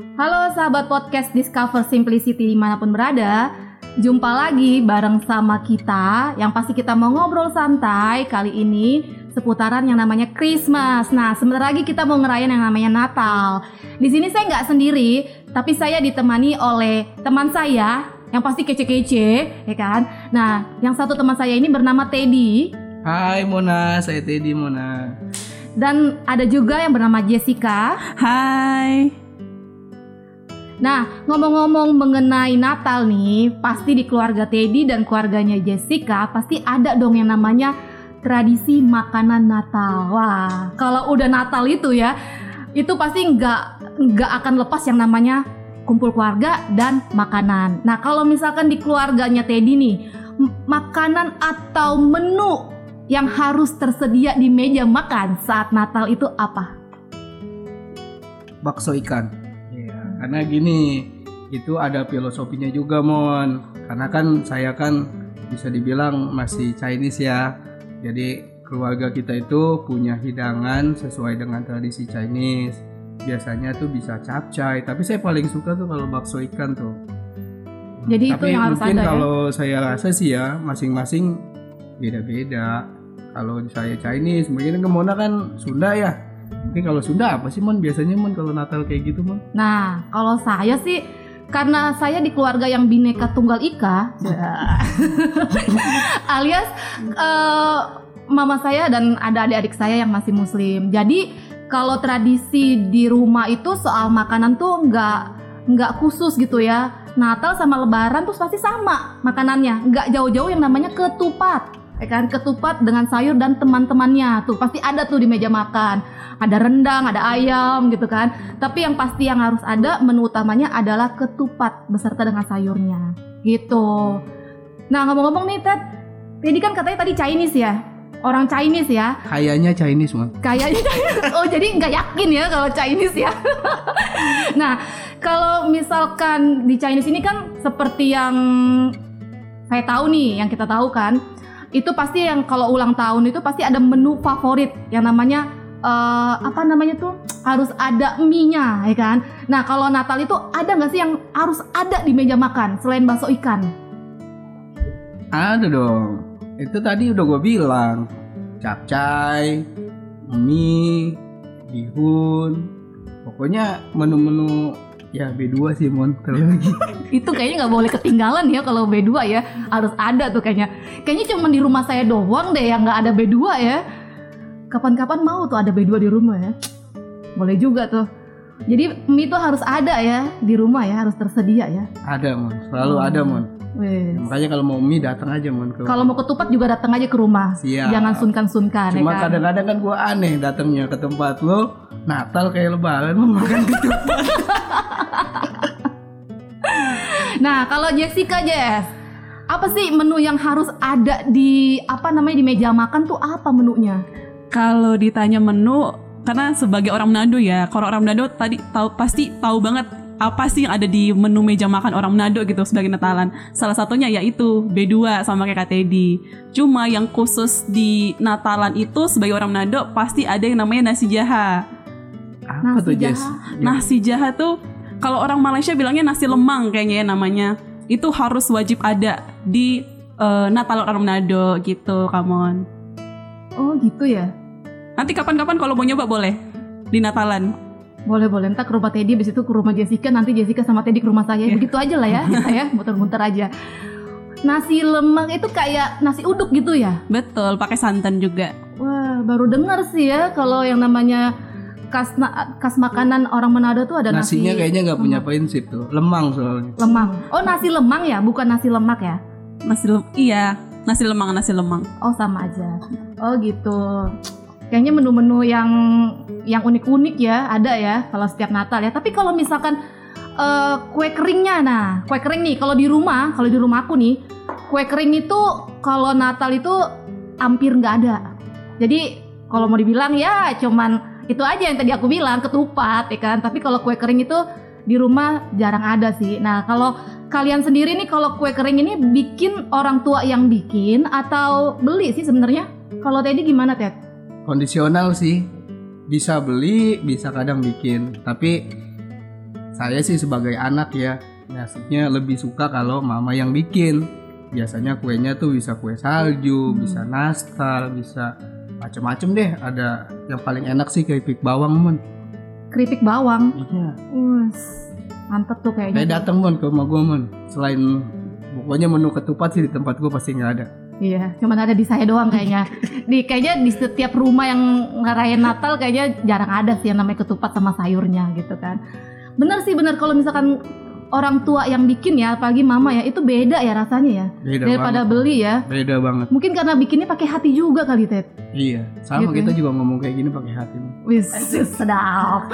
Halo sahabat podcast Discover Simplicity di mana pun berada. Jumpa lagi bareng sama kita Yang pasti kita mau ngobrol santai kali ini Seputaran yang namanya Christmas. Nah sebentar lagi kita mau ngerayain yang namanya Natal. Di sini saya nggak sendiri Tapi saya ditemani oleh teman saya Yang pasti kece-kece ya kan? Nah yang satu teman saya ini bernama Teddy. Hai Mona, saya Teddy Mona. Dan ada juga yang bernama Jessica. Hai. Nah, ngomong-ngomong mengenai Natal nih, pasti di keluarga Teddy dan keluarganya Jessica pasti ada dong yang namanya tradisi makanan Natal. Wah, kalau udah Natal itu ya, itu pasti nggak nggak akan lepas yang namanya kumpul keluarga dan makanan. Nah, kalau misalkan di keluarganya Teddy nih, makanan atau menu yang harus tersedia di meja makan saat Natal itu apa? Bakso ikan. Karena gini, itu ada filosofinya juga Mon. Karena kan saya kan bisa dibilang masih Chinese ya. Jadi keluarga kita itu punya hidangan sesuai dengan tradisi Chinese. Biasanya tuh bisa capcay, tapi saya paling suka tuh kalau bakso ikan tuh. Jadi itu tapi yang harus mungkin ada ya? kalau saya rasa sih ya masing-masing beda-beda. Kalau saya Chinese, mungkin ke Mona kan Sunda ya. Mungkin kalau Sunda apa sih Mon biasanya Mon kalau Natal kayak gitu Mon? Nah, kalau saya sih karena saya di keluarga yang bineka tunggal ika, alias eh, mama saya dan ada adik-adik saya yang masih muslim. Jadi kalau tradisi di rumah itu soal makanan tuh nggak nggak khusus gitu ya. Natal sama Lebaran tuh pasti sama makanannya, nggak jauh-jauh yang namanya ketupat. Ya kan ketupat dengan sayur dan teman-temannya tuh pasti ada tuh di meja makan ada rendang, ada ayam gitu kan. Tapi yang pasti yang harus ada menu utamanya adalah ketupat beserta dengan sayurnya. Gitu. Nah, ngomong-ngomong nih Ted, Teddy kan katanya tadi Chinese ya. Orang Chinese ya. Kayaknya Chinese Mon. Kayaknya Oh, jadi nggak yakin ya kalau Chinese ya. nah, kalau misalkan di Chinese ini kan seperti yang saya tahu nih, yang kita tahu kan, itu pasti yang kalau ulang tahun itu pasti ada menu favorit yang namanya eh, apa namanya tuh harus ada mie-nya ya kan. Nah kalau Natal itu ada nggak sih yang harus ada di meja makan selain bakso ikan? Ada dong. Itu tadi udah gue bilang. Capcay, mie, bihun. Pokoknya menu-menu ya B2 sih Mon. Kalau lagi. Itu kayaknya nggak boleh ketinggalan ya kalau B2 ya harus ada tuh kayaknya. Kayaknya cuma di rumah saya doang deh yang nggak ada B2 ya. Kapan-kapan mau tuh ada B2 di rumah ya. Boleh juga tuh. Jadi mie itu harus ada ya di rumah ya harus tersedia ya. Ada Mon, selalu ada Mon. Wes. Makanya kalau mau mie datang aja Mon ke Kalau mau ketupat juga datang aja ke rumah. Siap. Jangan sungkan-sungkan ya Cuma kan. kadang-kadang kan gue aneh datangnya ke tempat lo Natal kayak lebaran lo makan ketupat. Nah, kalau Jessica Jess, apa sih menu yang harus ada di apa namanya di meja makan tuh apa menunya? Kalau ditanya menu, karena sebagai orang Manado ya, kalau orang Manado tadi tahu pasti tahu banget apa sih yang ada di menu meja makan orang Manado gitu sebagai Natalan. Salah satunya yaitu B2 sama kayak Kak Teddy. Cuma yang khusus di Natalan itu sebagai orang Manado pasti ada yang namanya nasi jaha. Apa Nasi tuh Jess? jaha. Nasi jaha tuh kalau orang Malaysia bilangnya nasi lemang kayaknya ya namanya. Itu harus wajib ada di eh, Natal orang Manado gitu, Kamon. Oh, gitu ya. Nanti kapan-kapan kalau mau nyoba boleh di Natalan. Boleh boleh ntar ke rumah Teddy, habis itu ke rumah Jessica, nanti Jessica sama Teddy ke rumah saya, Iya. begitu aja lah ya, kita ya, muter-muter aja. Nasi lemak itu kayak nasi uduk gitu ya? Betul, pakai santan juga. Wah, baru dengar sih ya kalau yang namanya khas na- khas makanan orang Manado tuh ada nasi Nasinya kayaknya nggak punya prinsip tuh, lemang soalnya. lemang. Oh, nasi lemang ya, bukan nasi lemak ya? Nasi lem iya, nasi lemang, nasi lemang. Oh, sama aja. Oh, gitu. Kayaknya menu-menu yang yang unik-unik ya, ada ya kalau setiap Natal ya. Tapi kalau misalkan eh, kue keringnya nah, kue kering nih kalau di rumah, kalau di rumah aku nih, kue kering itu kalau Natal itu hampir nggak ada. Jadi kalau mau dibilang ya cuman itu aja yang tadi aku bilang ketupat ya kan. Tapi kalau kue kering itu di rumah jarang ada sih. Nah kalau kalian sendiri nih kalau kue kering ini bikin orang tua yang bikin atau beli sih sebenarnya? Kalau Teddy gimana Ted? Kondisional sih, bisa beli, bisa kadang bikin. Tapi saya sih sebagai anak ya biasanya lebih suka kalau mama yang bikin. Biasanya kuenya tuh bisa kue salju bisa nastar bisa macem-macem deh. Ada yang paling enak sih keripik bawang mon Keripik bawang. iya. Wes, mantep tuh saya kayaknya. datang mon ke rumah gua mon selain pokoknya menu ketupat sih di tempat gua pasti nggak ada Iya, cuman ada di saya doang kayaknya. Di kayaknya di setiap rumah yang ngerayain Natal kayaknya jarang ada sih yang namanya ketupat sama sayurnya gitu kan. Bener sih bener kalau misalkan orang tua yang bikin ya, apalagi mama ya, itu beda ya rasanya ya beda daripada banget beli ya. beda banget Mungkin karena bikinnya pakai hati juga kali Ted. iya sama Gitu kita ya. juga ngomong kayak gini pakai hati. Wis, sedap.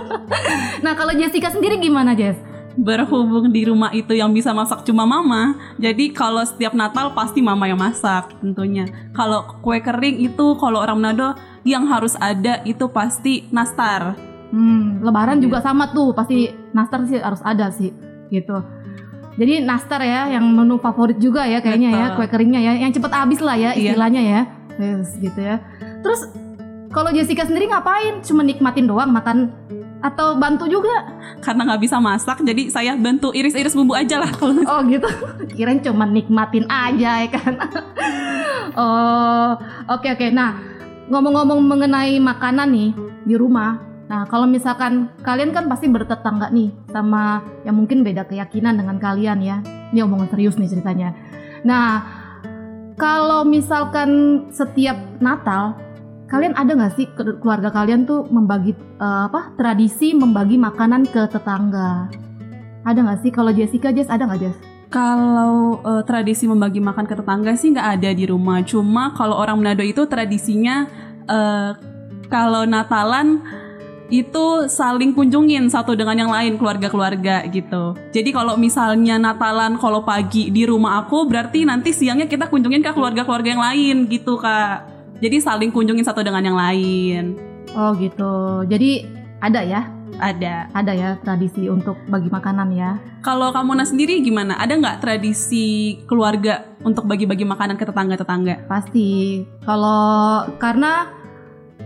nah kalau Jessica sendiri gimana Jess? Berhubung di rumah itu yang bisa masak cuma mama jadi kalau setiap Natal pasti mama yang masak tentunya kalau kue kering itu kalau orang Manado yang harus ada itu pasti nastar Hmm, lebaran Iya. juga sama tuh, pasti nastar sih harus ada sih, gitu. Jadi nastar ya, yang menu favorit juga ya kayaknya ya, Betul. kue keringnya ya, yang cepet habis lah ya Iya. istilahnya ya, yes, gitu ya. Terus kalau Jessica sendiri ngapain? Cuma nikmatin doang makan atau bantu juga? karena nggak bisa masak jadi saya bantu iris-iris bumbu aja lah kalau Oh gitu, kirain cuma nikmatin aja ya kan? oh, oke oke. Nah, ngomong-ngomong mengenai makanan nih di rumah. Nah, kalau misalkan kalian kan pasti bertetangga nih sama yang mungkin beda keyakinan dengan kalian ya. Ini omongan serius nih ceritanya. Nah, kalau misalkan setiap Natal, kalian ada nggak sih ke- keluarga kalian tuh membagi eh, apa tradisi membagi makanan ke tetangga? Ada nggak sih? Kalau Jessica, Jess ada nggak Jess? Kalau eh, tradisi membagi makan ke tetangga sih nggak ada di rumah. Cuma kalau orang Manado itu tradisinya eh, kalau Natalan itu saling kunjungin satu dengan yang lain keluarga-keluarga gitu. Jadi kalau misalnya Natalan kalau pagi di rumah aku berarti nanti siangnya kita kunjungin ke keluarga-keluarga yang lain gitu kak. Jadi saling kunjungin satu dengan yang lain. Oh gitu. Jadi ada ya, Ada. ada ya tradisi untuk bagi makanan ya. Kalau kamu Nah sendiri gimana? Ada nggak tradisi keluarga untuk bagi-bagi makanan ke tetangga-tetangga? Pasti. Kalau karena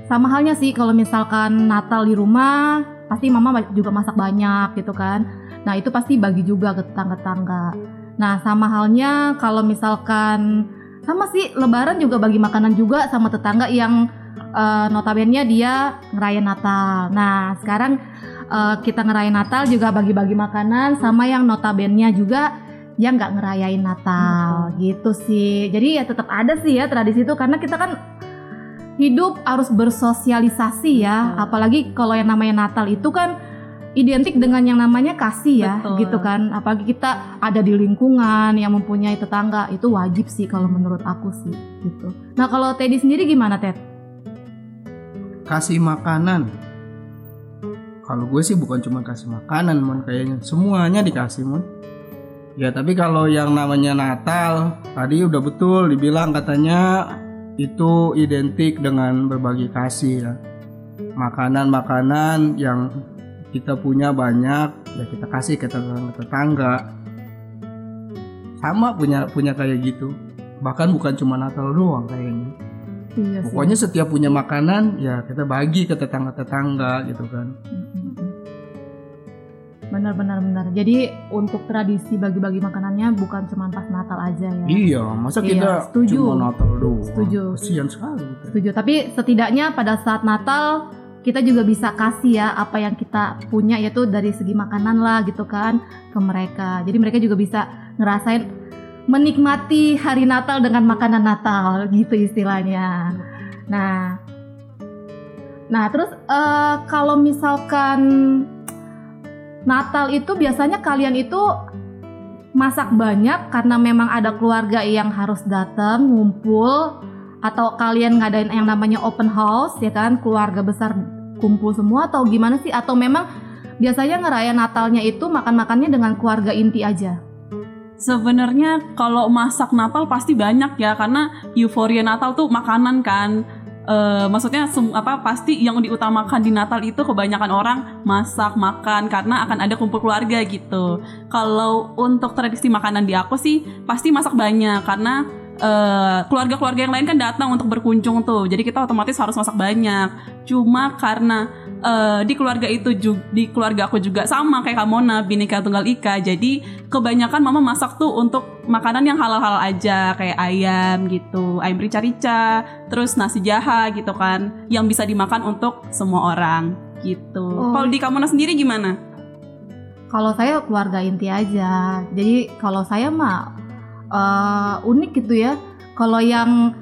sama halnya sih kalau misalkan Natal di rumah, pasti mama juga masak banyak gitu kan. Nah, itu pasti bagi juga ke tetangga-tetangga. Nah, sama halnya kalau misalkan sama sih lebaran juga bagi makanan juga sama tetangga yang eh, notabene dia ngerayain Natal. Nah, sekarang eh, kita ngerayain Natal juga bagi-bagi makanan sama yang notabene juga yang nggak ngerayain Natal gitu sih. Jadi ya tetap ada sih ya tradisi itu karena kita kan hidup harus bersosialisasi ya. Betul. Apalagi kalau yang namanya Natal itu kan identik dengan yang namanya kasih ya, Betul. gitu kan. Apalagi kita ada di lingkungan yang mempunyai tetangga itu wajib sih kalau menurut aku sih gitu. Nah kalau Teddy sendiri gimana Ted? kasih makanan kalau gue sih bukan cuma kasih makanan mon kayaknya semuanya dikasih mon ya tapi kalau yang namanya Natal tadi udah betul dibilang katanya itu identik dengan berbagi kasih ya makanan-makanan yang kita punya banyak ya kita kasih ke tetangga-tetangga sama punya punya kayak gitu bahkan bukan cuma Natal doang kayaknya Iya Pokoknya setiap punya makanan ya kita bagi ke tetangga-tetangga gitu kan. Benar-benar benar. Jadi untuk tradisi bagi-bagi makanannya bukan cuma pas Natal aja ya. Iya, masa Iya, kita setuju. cuma Natal doang. Setuju. Kasihan sekali. gitu. Setuju. Tapi setidaknya pada saat Natal kita juga bisa kasih ya apa yang kita punya yaitu dari segi makanan lah gitu kan ke mereka. Jadi mereka juga bisa ngerasain menikmati hari Natal dengan makanan Natal gitu istilahnya. Nah, nah terus eh, kalau misalkan Natal itu biasanya kalian itu masak banyak karena memang ada keluarga yang harus datang ngumpul atau kalian ngadain yang namanya open house ya kan keluarga besar kumpul semua atau gimana sih atau memang biasanya ngerayain Natalnya itu makan-makannya dengan keluarga inti aja. Sebenarnya kalau masak Natal pasti banyak ya karena euforia Natal tuh makanan kan. Eh, maksudnya apa pasti yang diutamakan di Natal itu kebanyakan orang masak makan karena akan ada kumpul keluarga gitu. Kalau untuk tradisi makanan di aku sih pasti masak banyak karena eh, keluarga-keluarga yang lain kan datang untuk berkunjung tuh. Jadi kita otomatis harus masak banyak. Cuma karena eh, di keluarga itu juga di keluarga aku juga sama kayak Kamona bineka tunggal ika jadi kebanyakan mama masak tuh untuk makanan yang halal-halal aja kayak ayam gitu ayam rica-rica terus nasi jaha gitu kan yang bisa dimakan untuk semua orang gitu Oh. kalau di Kamona sendiri gimana Kalau saya keluarga inti aja. Jadi kalau saya mah eh, unik gitu ya. Kalau yang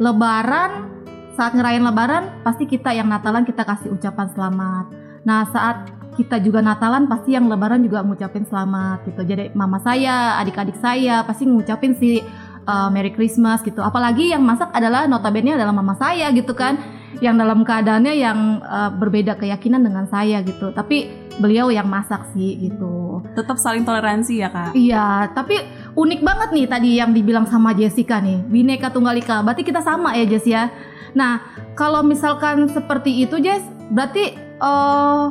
lebaran saat ngerayain lebaran pasti kita yang Natalan kita kasih ucapan selamat. Nah, saat kita juga Natalan pasti yang lebaran juga ngucapin selamat gitu. Jadi mama saya, adik-adik saya pasti ngucapin si eh, Merry Christmas gitu. Apalagi yang masak adalah notabene adalah mama saya gitu kan. Yang dalam keadaannya yang eh, berbeda keyakinan dengan saya gitu. Tapi beliau yang masak sih gitu. tetap saling toleransi ya kak Iya, tapi unik banget nih tadi yang dibilang sama Jessica nih, Bineka Tunggal Ika. Berarti kita sama ya Jess ya. Nah, kalau misalkan seperti itu Jess, berarti eh,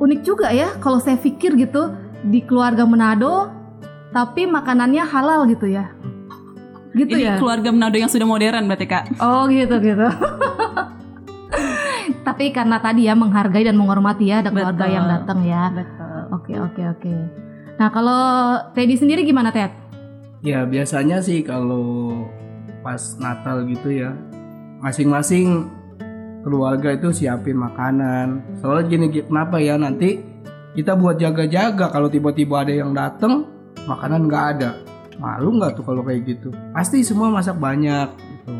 unik juga ya kalau saya pikir gitu di keluarga Manado tapi makanannya halal gitu ya. Gitu ini ya. keluarga Manado yang sudah modern berarti kak Oh gitu gitu. tapi karena tadi ya menghargai dan menghormati ya ada keluarga Betul. yang datang ya. betul Oke oke oke. Nah kalau Teddy sendiri gimana Ted? Ya biasanya sih kalau pas Natal gitu ya masing-masing keluarga itu siapin makanan. Soalnya gini kenapa ya nanti kita buat jaga-jaga kalau tiba-tiba ada yang datang makanan nggak ada. Malu nggak tuh kalau kayak gitu? Pasti semua masak banyak gitu.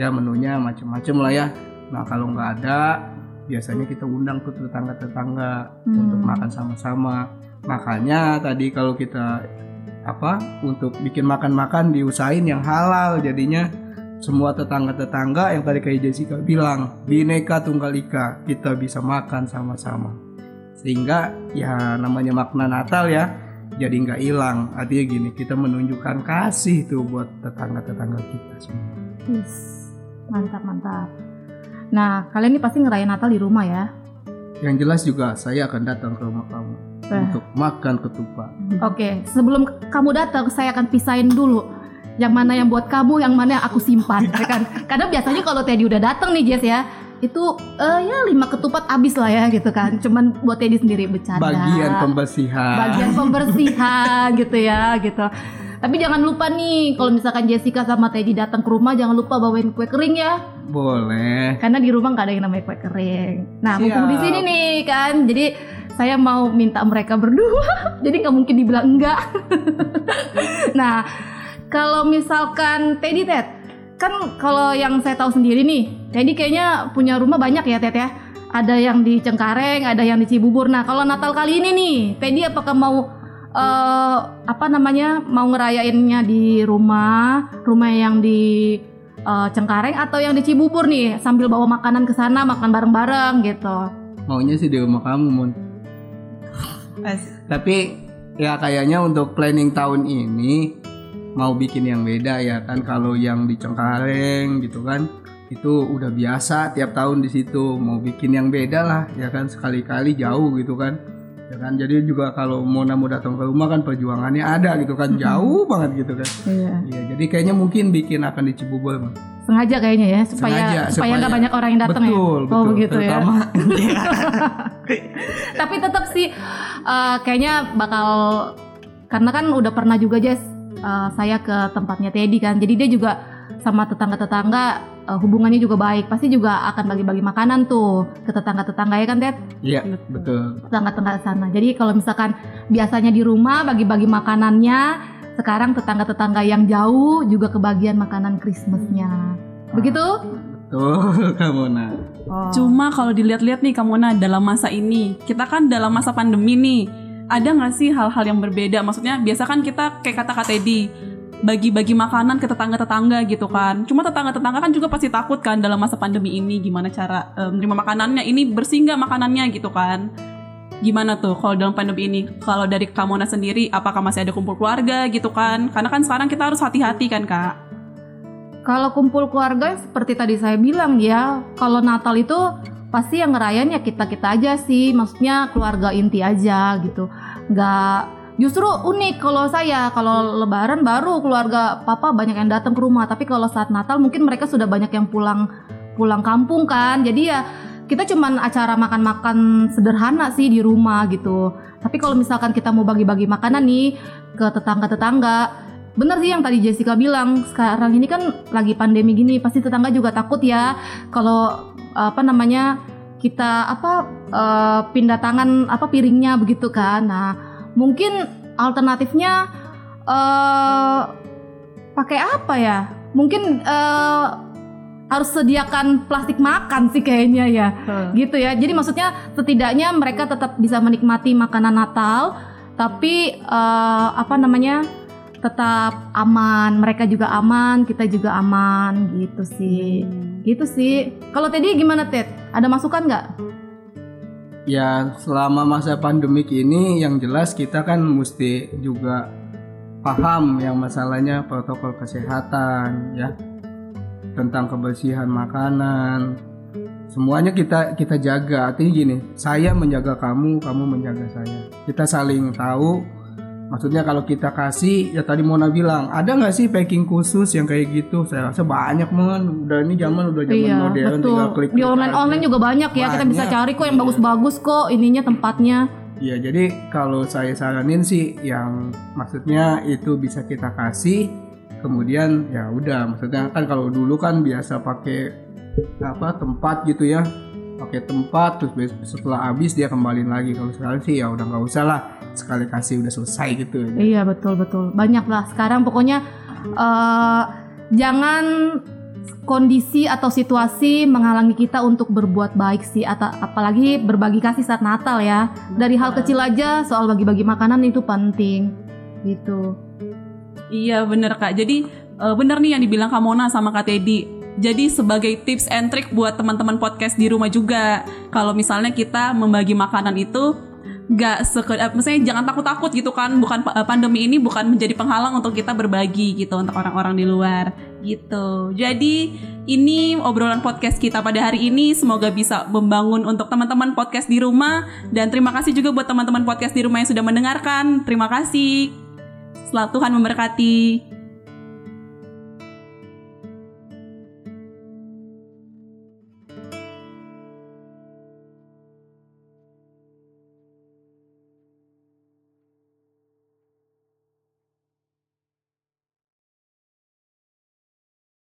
Ya menunya macem-macem lah ya. Nah kalau nggak ada biasanya kita undang tuh tetangga-tetangga Hmm. untuk makan sama-sama. Makanya tadi kalau kita apa untuk bikin makan-makan diusahain yang halal jadinya semua tetangga-tetangga yang tadi kayak Jessica bilang bineka tunggal ika kita bisa makan sama-sama sehingga ya namanya makna Natal ya jadi nggak hilang artinya gini kita menunjukkan kasih tuh buat tetangga-tetangga kita semua Yes, mantap mantap. Nah kalian ini pasti ngerayain Natal di rumah ya? yang jelas juga saya akan datang ke rumah kamu Eh. untuk makan ketupat Oke, sebelum kamu datang saya akan pisahin dulu yang mana yang buat kamu, yang mana yang aku simpan, ya kan? Karena biasanya kalau Teddy udah datang nih Jess ya, itu eh, ya lima ketupat habis lah ya gitu kan. Cuman buat Teddy sendiri bercanda. bagian pembersihan bagian pembersihan gitu ya gitu. Tapi jangan lupa nih kalau misalkan Jessica sama Teddy datang ke rumah jangan lupa bawain kue kering ya. Boleh Karena di rumah nggak ada yang namanya kue kering. Nah, mumpung di sini nih kan. Jadi saya mau minta mereka berdua. Jadi nggak mungkin dibilang enggak. nah, kalau misalkan Teddy Ted, kan kalau yang saya tahu sendiri nih, Teddy kayaknya punya rumah banyak ya Ted ya. Ada yang di Cengkareng, ada yang di Cibubur. Nah, kalau Natal kali ini nih, Teddy apakah mau eh, apa namanya mau ngerayainnya di rumah, rumah yang di eh, Cengkareng atau yang di Cibubur nih, sambil bawa makanan ke sana, makan bareng-bareng gitu. maunya sih di rumah kamu Mun. Tapi ya kayaknya untuk planning tahun ini mau bikin yang beda ya kan? Kalau yang di Cengkareng gitu kan? Itu udah biasa tiap tahun di situ. Mau bikin yang beda lah ya kan? Sekali-kali jauh gitu kan ya kan jadi juga kalau Mona mau datang ke rumah kan perjuangannya ada gitu kan jauh banget gitu kan Iya. Iya jadi kayaknya mungkin bikin akan di Cibubur Mas. Sengaja kayaknya ya supaya Sengaja, supaya nggak banyak orang yang datang ya. betul Oh begitu ya. terutama Tapi tetap sih eh, kayaknya bakal karena kan udah pernah juga Jess eh, saya ke tempatnya Teddy kan. Jadi dia juga sama tetangga-tetangga eh, hubungannya juga baik. Pasti juga akan bagi-bagi makanan tuh ke tetangga-tetangga ya kan Ted? iya betul Tetangga-tetangga sana. Jadi kalau misalkan biasanya di rumah bagi-bagi makanannya, sekarang tetangga-tetangga yang jauh juga kebagian makanan Christmasnya. Begitu? betul kamu nah Oh. Cuma kalau dilihat-lihat nih Kamona dalam masa ini, kita kan dalam masa pandemi nih, ada nggak sih hal-hal yang berbeda? Maksudnya biasa kan kita kayak kata Kak Teddy, bagi-bagi makanan ke tetangga-tetangga gitu kan. Cuma tetangga-tetangga kan juga pasti takut kan dalam masa pandemi ini gimana cara menerima makanannya, ini bersih nggak makanannya gitu kan. Gimana tuh kalau dalam pandemi ini? Kalau dari Kamona sendiri, apakah masih ada kumpul keluarga gitu kan? Karena kan sekarang kita harus hati-hati kan kak. Kalau kumpul keluarga seperti tadi saya bilang ya, kalau Natal itu pasti yang ngerayain ya kita-kita aja sih, maksudnya keluarga inti aja gitu. Nggak justru unik kalau saya, kalau lebaran baru keluarga papa banyak yang datang ke rumah, tapi kalau saat Natal mungkin mereka sudah banyak yang pulang pulang kampung kan. Jadi ya kita cuman acara makan-makan sederhana sih di rumah gitu. Tapi kalau misalkan kita mau bagi-bagi makanan nih ke tetangga-tetangga, bener sih yang tadi Jessica bilang. Sekarang ini kan lagi pandemi gini, pasti tetangga juga takut ya kalau apa namanya kita apa eh, pindah tangan apa piringnya begitu kan. Nah, mungkin alternatifnya eh pakai apa ya? Mungkin eh, harus sediakan plastik makan sih kayaknya ya gitu ya. Jadi maksudnya setidaknya mereka tetap bisa menikmati makanan Natal, tapi eh, apa namanya tetap aman. Mereka juga aman, kita juga aman gitu sih. Gitu sih. Kalau Teddy gimana Ted? Ada masukan nggak? Ya selama masa pandemik ini yang jelas kita kan mesti juga paham yang masalahnya protokol kesehatan ya. Tentang kebersihan makanan. Semuanya kita kita jaga. Artinya gini saya menjaga kamu kamu menjaga saya. Kita saling tahu maksudnya kalau kita kasih ya tadi Mona bilang ada nggak sih packing khusus yang kayak gitu saya rasa banyak mon udah ini zaman udah zaman Iya, modern betul. tinggal klik Di online-online juga banyak ya. Kita bisa Banyak. cari kok yang Iya. bagus-bagus kok ininya tempatnya. Ya jadi kalau saya saranin sih yang maksudnya itu bisa kita kasih kemudian ya udah maksudnya kan kalau dulu kan biasa pakai apa tempat gitu ya pakai tempat terus setelah habis dia kembaliin lagi kalau sekarang sih ya udah nggak usah lah sekali kasih udah selesai gitu Iya betul betul. Banyak lah sekarang. Pokoknya eh, jangan kondisi atau situasi menghalangi kita untuk berbuat baik sih. Atau apalagi berbagi kasih saat Natal ya. Dari hal kecil aja soal bagi-bagi makanan itu penting. Gitu. Iya bener kak. Jadi eh, bener nih yang dibilang Kak Mona sama Kak Teddy. Jadi sebagai tips and trick buat teman-teman podcast di rumah juga. Kalau misalnya kita membagi makanan itu nggak sekedar, maksudnya jangan takut-takut gitu kan. Bukan eh, pandemi ini bukan menjadi penghalang untuk kita berbagi gitu untuk orang-orang di luar gitu. Jadi ini obrolan podcast kita pada hari ini semoga bisa membangun untuk teman-teman podcast di rumah dan terima kasih juga buat teman-teman podcast di rumah yang sudah mendengarkan. Terima kasih. Selamat Tuhan memberkati.